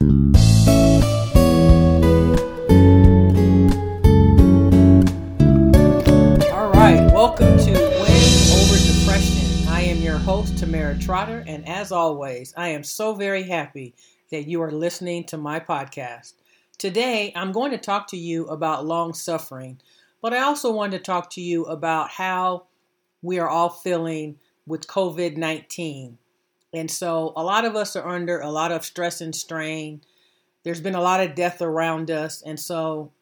All right, welcome to Win Over Depression. I am your host, Tamera Trotter, and as always, I am so very happy that you are listening to my podcast. Today, I'm going to talk to you about long suffering, but I also want to talk to you about how we are all feeling with COVID 19. And so, a lot of us are under a lot of stress and strain. There's been a lot of death around us, and so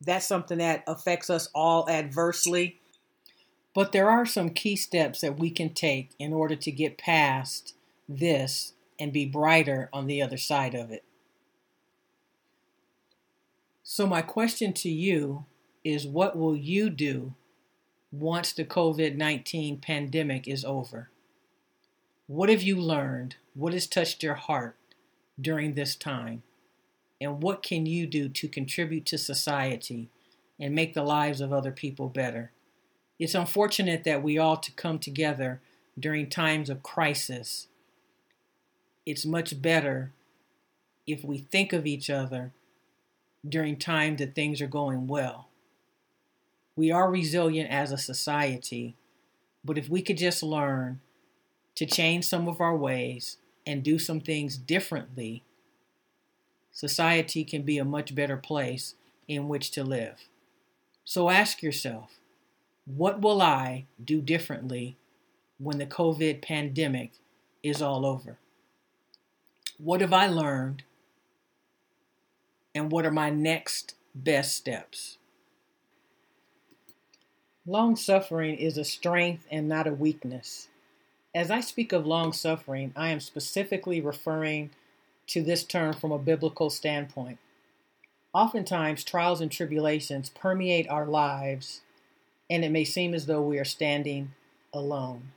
that's something that affects us all adversely. But there are some key steps that we can take in order to get past this and be brighter on the other side of it. So, my question to you is what will you do once the COVID 19 pandemic is over? What have you learned? What has touched your heart during this time? and what can you do to contribute to society and make the lives of other people better. It's unfortunate that we all to come together during times of crisis. It's much better if we think of each other during times that things are going well. We are resilient as a society, but if we could just learn to change some of our ways and do some things differently society can be a much better place in which to live. So ask yourself, what will I do differently when the COVID pandemic is all over? What have I learned? And what are my next best steps? Long suffering is a strength and not a weakness. As I speak of long suffering, I am specifically referring to this term from a biblical standpoint. Oftentimes, trials and tribulations permeate our lives, and it may seem as though we are standing alone.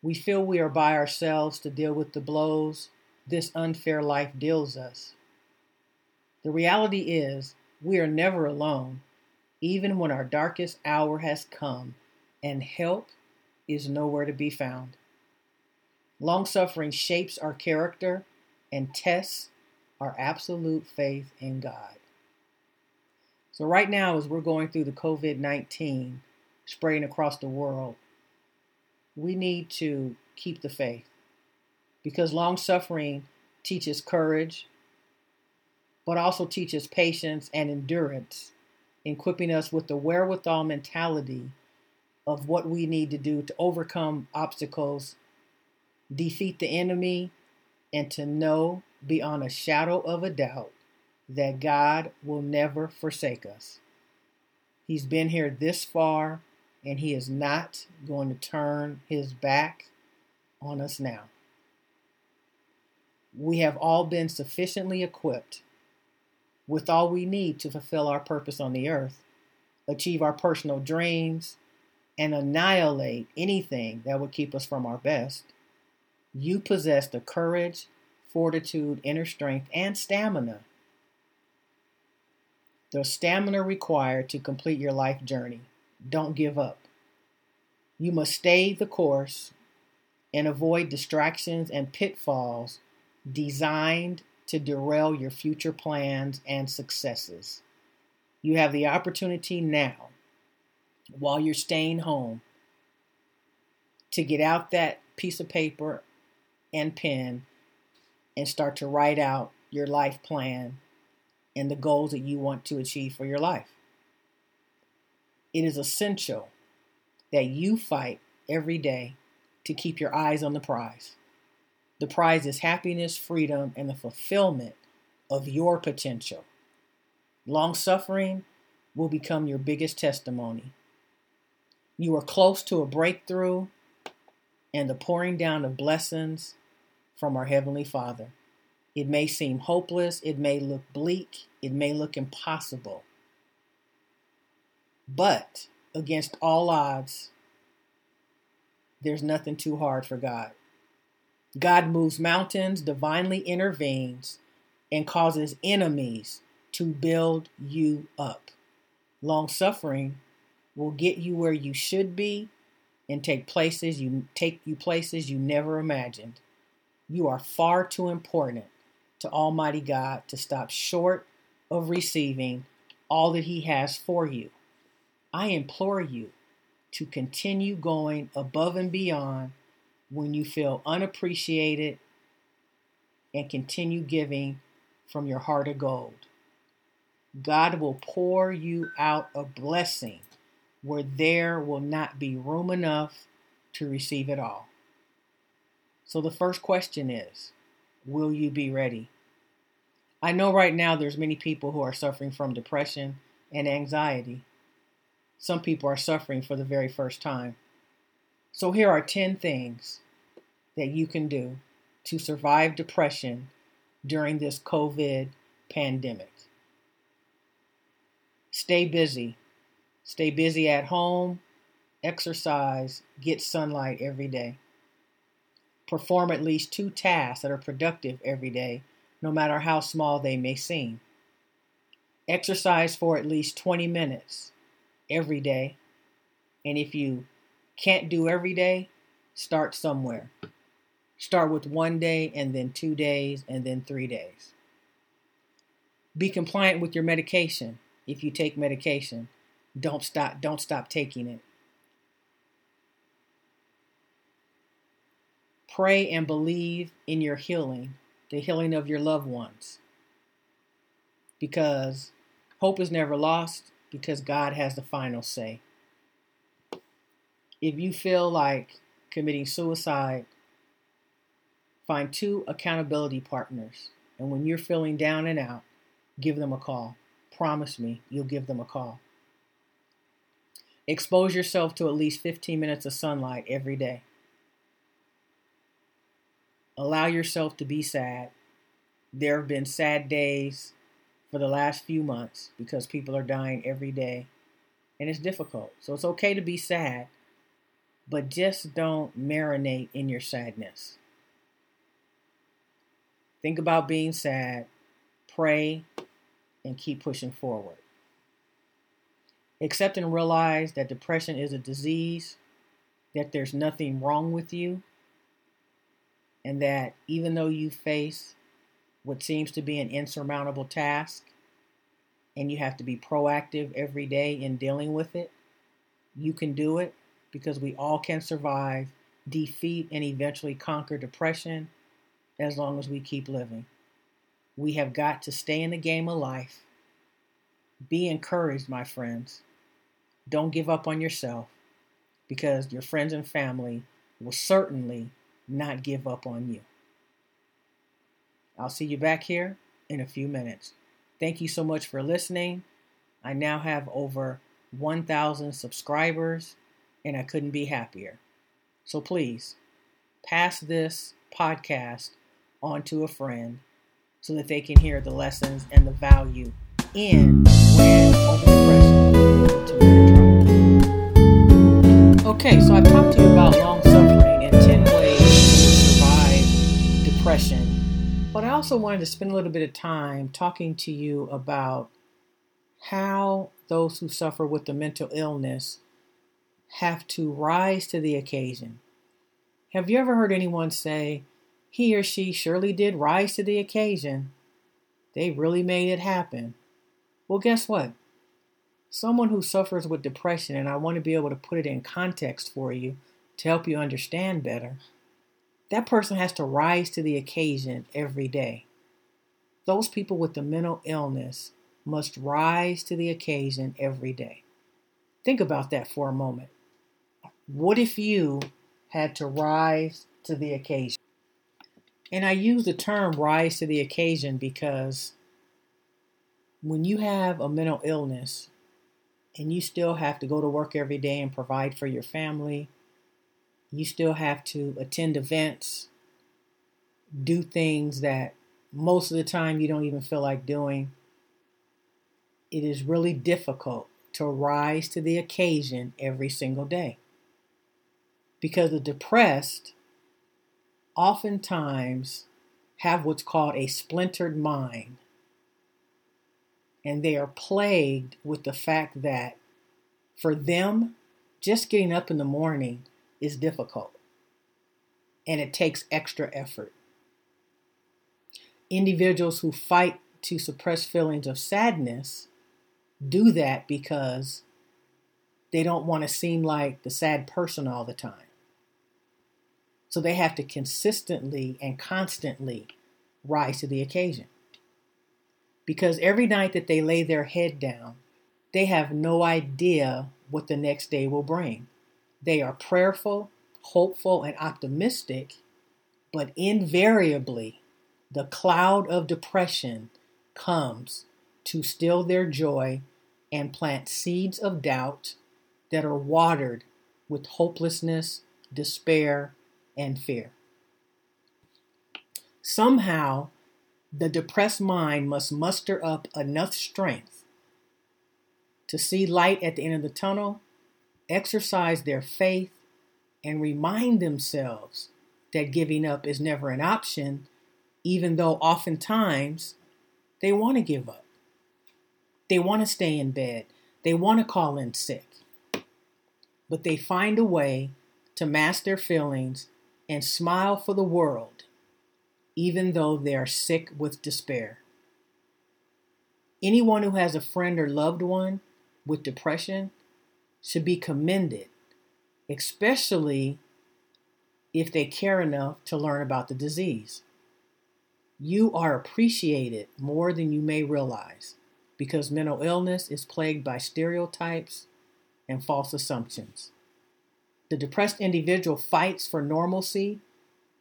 We feel we are by ourselves to deal with the blows this unfair life deals us. The reality is, we are never alone, even when our darkest hour has come and help is nowhere to be found. Long suffering shapes our character and tests our absolute faith in God. So, right now, as we're going through the COVID 19 spreading across the world, we need to keep the faith because long suffering teaches courage, but also teaches patience and endurance, equipping us with the wherewithal mentality of what we need to do to overcome obstacles, defeat the enemy, and to know beyond a shadow of a doubt that God will never forsake us. He's been here this far, and He is not going to turn His back on us now. We have all been sufficiently equipped with all we need to fulfill our purpose on the earth, achieve our personal dreams, and annihilate anything that would keep us from our best. You possess the courage, fortitude, inner strength, and stamina. The stamina required to complete your life journey. Don't give up. You must stay the course and avoid distractions and pitfalls designed to derail your future plans and successes. You have the opportunity now, while you're staying home, to get out that piece of paper and pen and start to write out your life plan and the goals that you want to achieve for your life. It is essential that you fight every day to keep your eyes on the prize. The prize is happiness, freedom, and the fulfillment of your potential. Long suffering will become your biggest testimony. You are close to a breakthrough and the pouring down of blessings from our Heavenly Father. It may seem hopeless, it may look bleak, it may look impossible. But against all odds, there's nothing too hard for God. God moves mountains, divinely intervenes, and causes enemies to build you up. Long suffering will get you where you should be and take places you take you places you never imagined. You are far too important to Almighty God to stop short of receiving all that He has for you. I implore you to continue going above and beyond when you feel unappreciated and continue giving from your heart of gold. God will pour you out a blessing where there will not be room enough to receive it all. So the first question is, will you be ready? I know right now there's many people who are suffering from depression and anxiety. Some people are suffering for the very first time. So here are 10 things that you can do to survive depression during this COVID pandemic. Stay busy. Stay busy at home, exercise, get sunlight every day. Perform at least two tasks that are productive every day, no matter how small they may seem. Exercise for at least 20 minutes every day. And if you can't do every day, start somewhere. Start with one day and then two days and then three days. Be compliant with your medication if you take medication. Don't stop don't stop taking it. Pray and believe in your healing, the healing of your loved ones. Because hope is never lost because God has the final say. If you feel like committing suicide, Find two accountability partners, and when you're feeling down and out, give them a call. Promise me you'll give them a call. Expose yourself to at least 15 minutes of sunlight every day. Allow yourself to be sad. There have been sad days for the last few months because people are dying every day and it's difficult. So it's okay to be sad, but just don't marinate in your sadness. Think about being sad, pray, and keep pushing forward. Accept and realize that depression is a disease, that there's nothing wrong with you, and that even though you face what seems to be an insurmountable task, and you have to be proactive every day in dealing with it, you can do it because we all can survive, defeat, and eventually conquer depression as long as we keep living. We have got to stay in the game of life. Be encouraged, my friends. Don't give up on yourself because your friends and family will certainly not give up on you. I'll see you back here in a few minutes. Thank you so much for listening. I now have over 1,000 subscribers and I couldn't be happier. So please pass this podcast on to a friend so that they can hear the lessons and the value in Okay, so I've talked to you about long suffering and 10 ways to survive depression, but I also wanted to spend a little bit of time talking to you about how those who suffer with the mental illness have to rise to the occasion. Have you ever heard anyone say, he or she surely did rise to the occasion. They really made it happen. Well, guess what? Someone who suffers with depression, and I want to be able to put it in context for you to help you understand better, that person has to rise to the occasion every day. Those people with the mental illness must rise to the occasion every day. Think about that for a moment. What if you had to rise to the occasion? And I use the term rise to the occasion because when you have a mental illness and you still have to go to work every day and provide for your family, you still have to attend events, do things that most of the time you don't even feel like doing. It is really difficult to rise to the occasion every single day. Because the depressed oftentimes have what's called a splintered mind. And they are plagued with the fact that for them, just getting up in the morning is difficult and it takes extra effort. individuals who fight to suppress feelings of sadness do that because they don't want to seem like the sad person all the time. So they have to consistently and constantly rise to the occasion. Because every night that they lay their head down, they have no idea what the next day will bring. They are prayerful, hopeful, and optimistic, but invariably, the cloud of depression comes to still their joy and plant seeds of doubt that are watered with hopelessness, despair, and fear. Somehow, the depressed mind must muster up enough strength to see light at the end of the tunnel, exercise their faith, and remind themselves that giving up is never an option, even though oftentimes they want to give up. They want to stay in bed. They want to call in sick. But they find a way to mask their feelings and smile for the world, even though they are sick with despair. Anyone who has a friend or loved one with depression should be commended, especially if they care enough to learn about the disease. You are appreciated more than you may realize because mental illness is plagued by stereotypes and false assumptions. The depressed individual fights for normalcy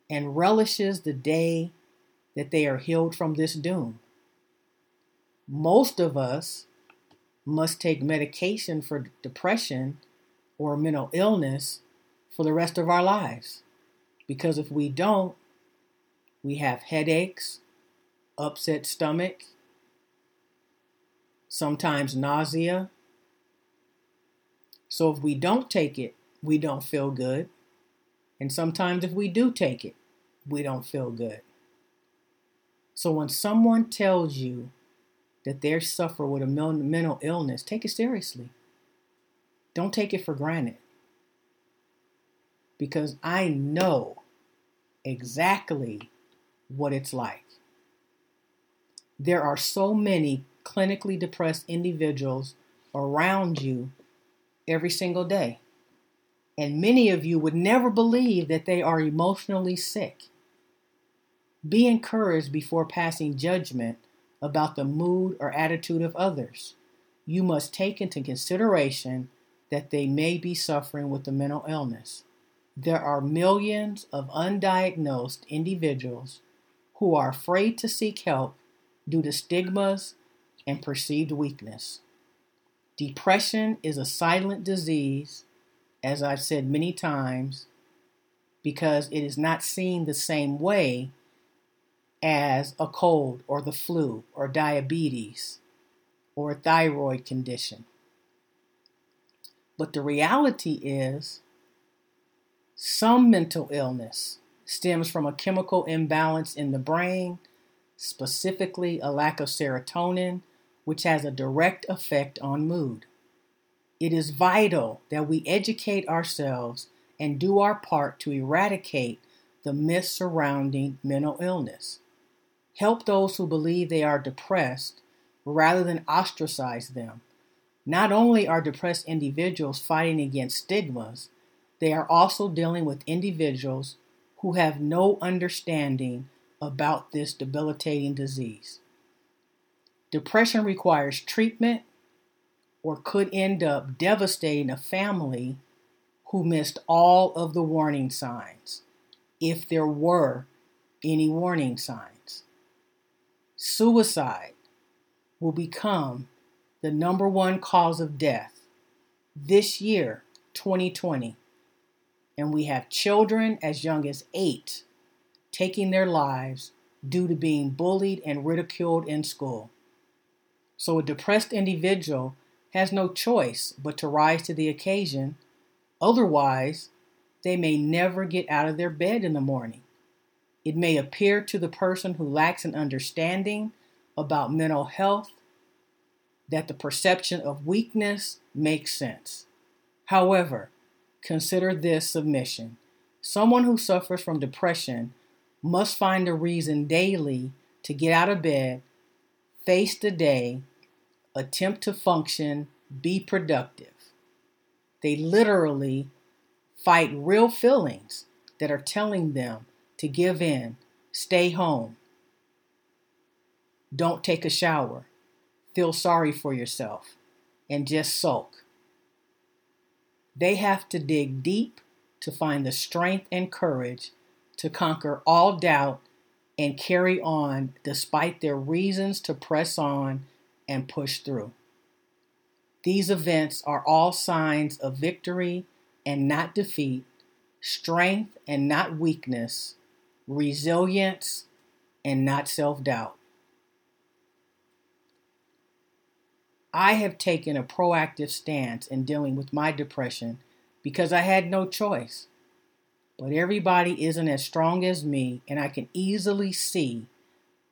and relishes the day that they are healed from this doom. Most of us must take medication for depression or mental illness for the rest of our lives. Because if we don't, we have headaches, upset stomach, sometimes nausea. So if we don't take it, we don't feel good. And sometimes if we do take it, we don't feel good. So when someone tells you that they suffer with a mental illness, take it seriously. Don't take it for granted. Because I know exactly what it's like. There are so many clinically depressed individuals around you every single day. And many of you would never believe that they are emotionally sick. Be encouraged before passing judgment about the mood or attitude of others. You must take into consideration that they may be suffering with a mental illness. There are millions of undiagnosed individuals who are afraid to seek help due to stigmas and perceived weakness. Depression is a silent disease, as I've said many times, because it is not seen the same way as a cold or the flu or diabetes or a thyroid condition. But the reality is, some mental illness stems from a chemical imbalance in the brain, specifically a lack of serotonin which has a direct effect on mood. It is vital that we educate ourselves and do our part to eradicate the myths surrounding mental illness. Help those who believe they are depressed rather than ostracize them. Not only are depressed individuals fighting against stigmas, they are also dealing with individuals who have no understanding about this debilitating disease. Depression requires treatment or could end up devastating a family who missed all of the warning signs, if there were any warning signs. Suicide will become the number one cause of death this year, 2020. And we have children as young as eight taking their lives due to being bullied and ridiculed in school. So a depressed individual has no choice but to rise to the occasion. Otherwise, they may never get out of their bed in the morning. It may appear to the person who lacks an understanding about mental health that the perception of weakness makes sense. However, consider this submission. Someone who suffers from depression must find a reason daily to get out of bed, face the day, attempt to function, be productive. They literally fight real feelings that are telling them to give in, stay home, don't take a shower, feel sorry for yourself, and just sulk. They have to dig deep to find the strength and courage to conquer all doubt and carry on despite their reasons to press on and push through. These events are all signs of victory and not defeat, strength and not weakness, resilience and not self doubt. I have taken a proactive stance in dealing with my depression because I had no choice. But everybody isn't as strong as me, and I can easily see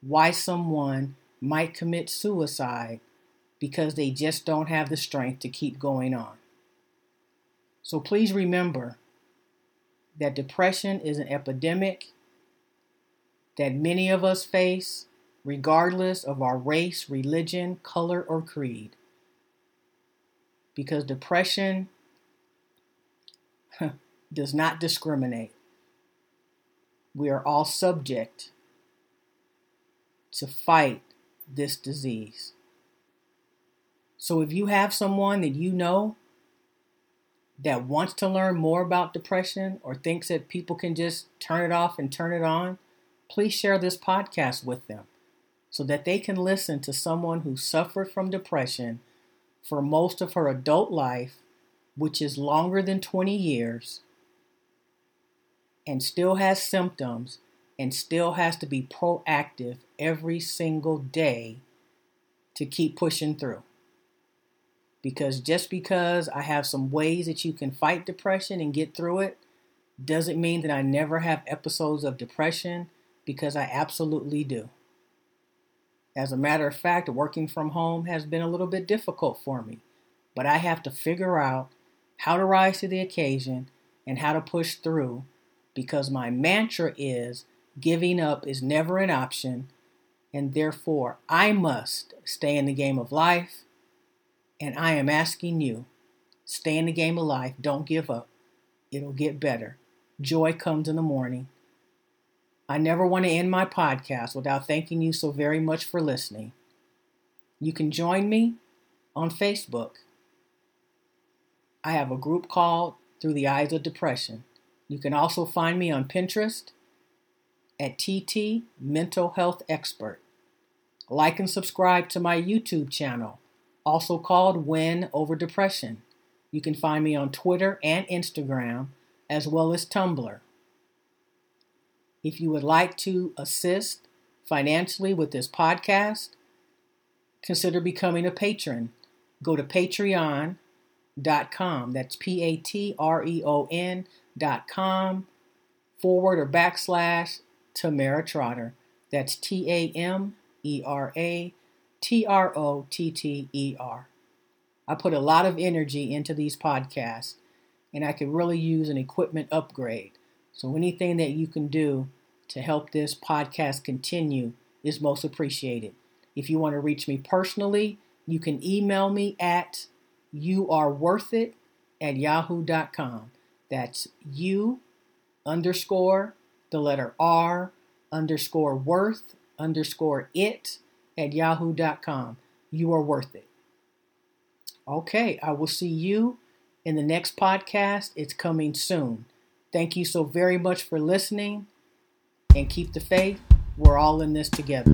why someone might commit suicide because they just don't have the strength to keep going on. So please remember that depression is an epidemic that many of us face, regardless of our race, religion, color, or creed. Because depression does not discriminate. We are all subject to fight this disease. So if you have someone that you know that wants to learn more about depression or thinks that people can just turn it off and turn it on, please share this podcast with them so that they can listen to someone who suffered from depression for most of her adult life, which is longer than 20 years, and still has symptoms and still has to be proactive every single day to keep pushing through. Because just because I have some ways that you can fight depression and get through it doesn't mean that I never have episodes of depression because I absolutely do. As a matter of fact, working from home has been a little bit difficult for me, but I have to figure out how to rise to the occasion and how to push through because my mantra is giving up is never an option, and therefore I must stay in the game of life. And I am asking you, stay in the game of life. Don't give up. It'll get better. Joy comes in the morning. I never want to end my podcast without thanking you so very much for listening. You can join me on Facebook. I have a group called Through the Eyes of Depression. You can also find me on Pinterest at TT Mental Health Expert. Like and subscribe to my YouTube channel, also called Win Over Depression. You can find me on Twitter and Instagram, as well as Tumblr. If you would like to assist financially with this podcast, consider becoming a patron. Go to patreon.com. That's P A T R E O N dot com forward or backslash Tamera Trotter. That's T A M E R A T R O T T E R. I put a lot of energy into these podcasts, and I could really use an equipment upgrade. So anything that you can do to help this podcast continue is most appreciated. If you want to reach me personally, you can email me at youareworthit at yahoo.com. That's you underscore the letter R underscore worth underscore it at yahoo.com. You are worth it. Okay, I will see you in the next podcast. It's coming soon. Thank you so very much for listening and keep the faith. We're all in this together.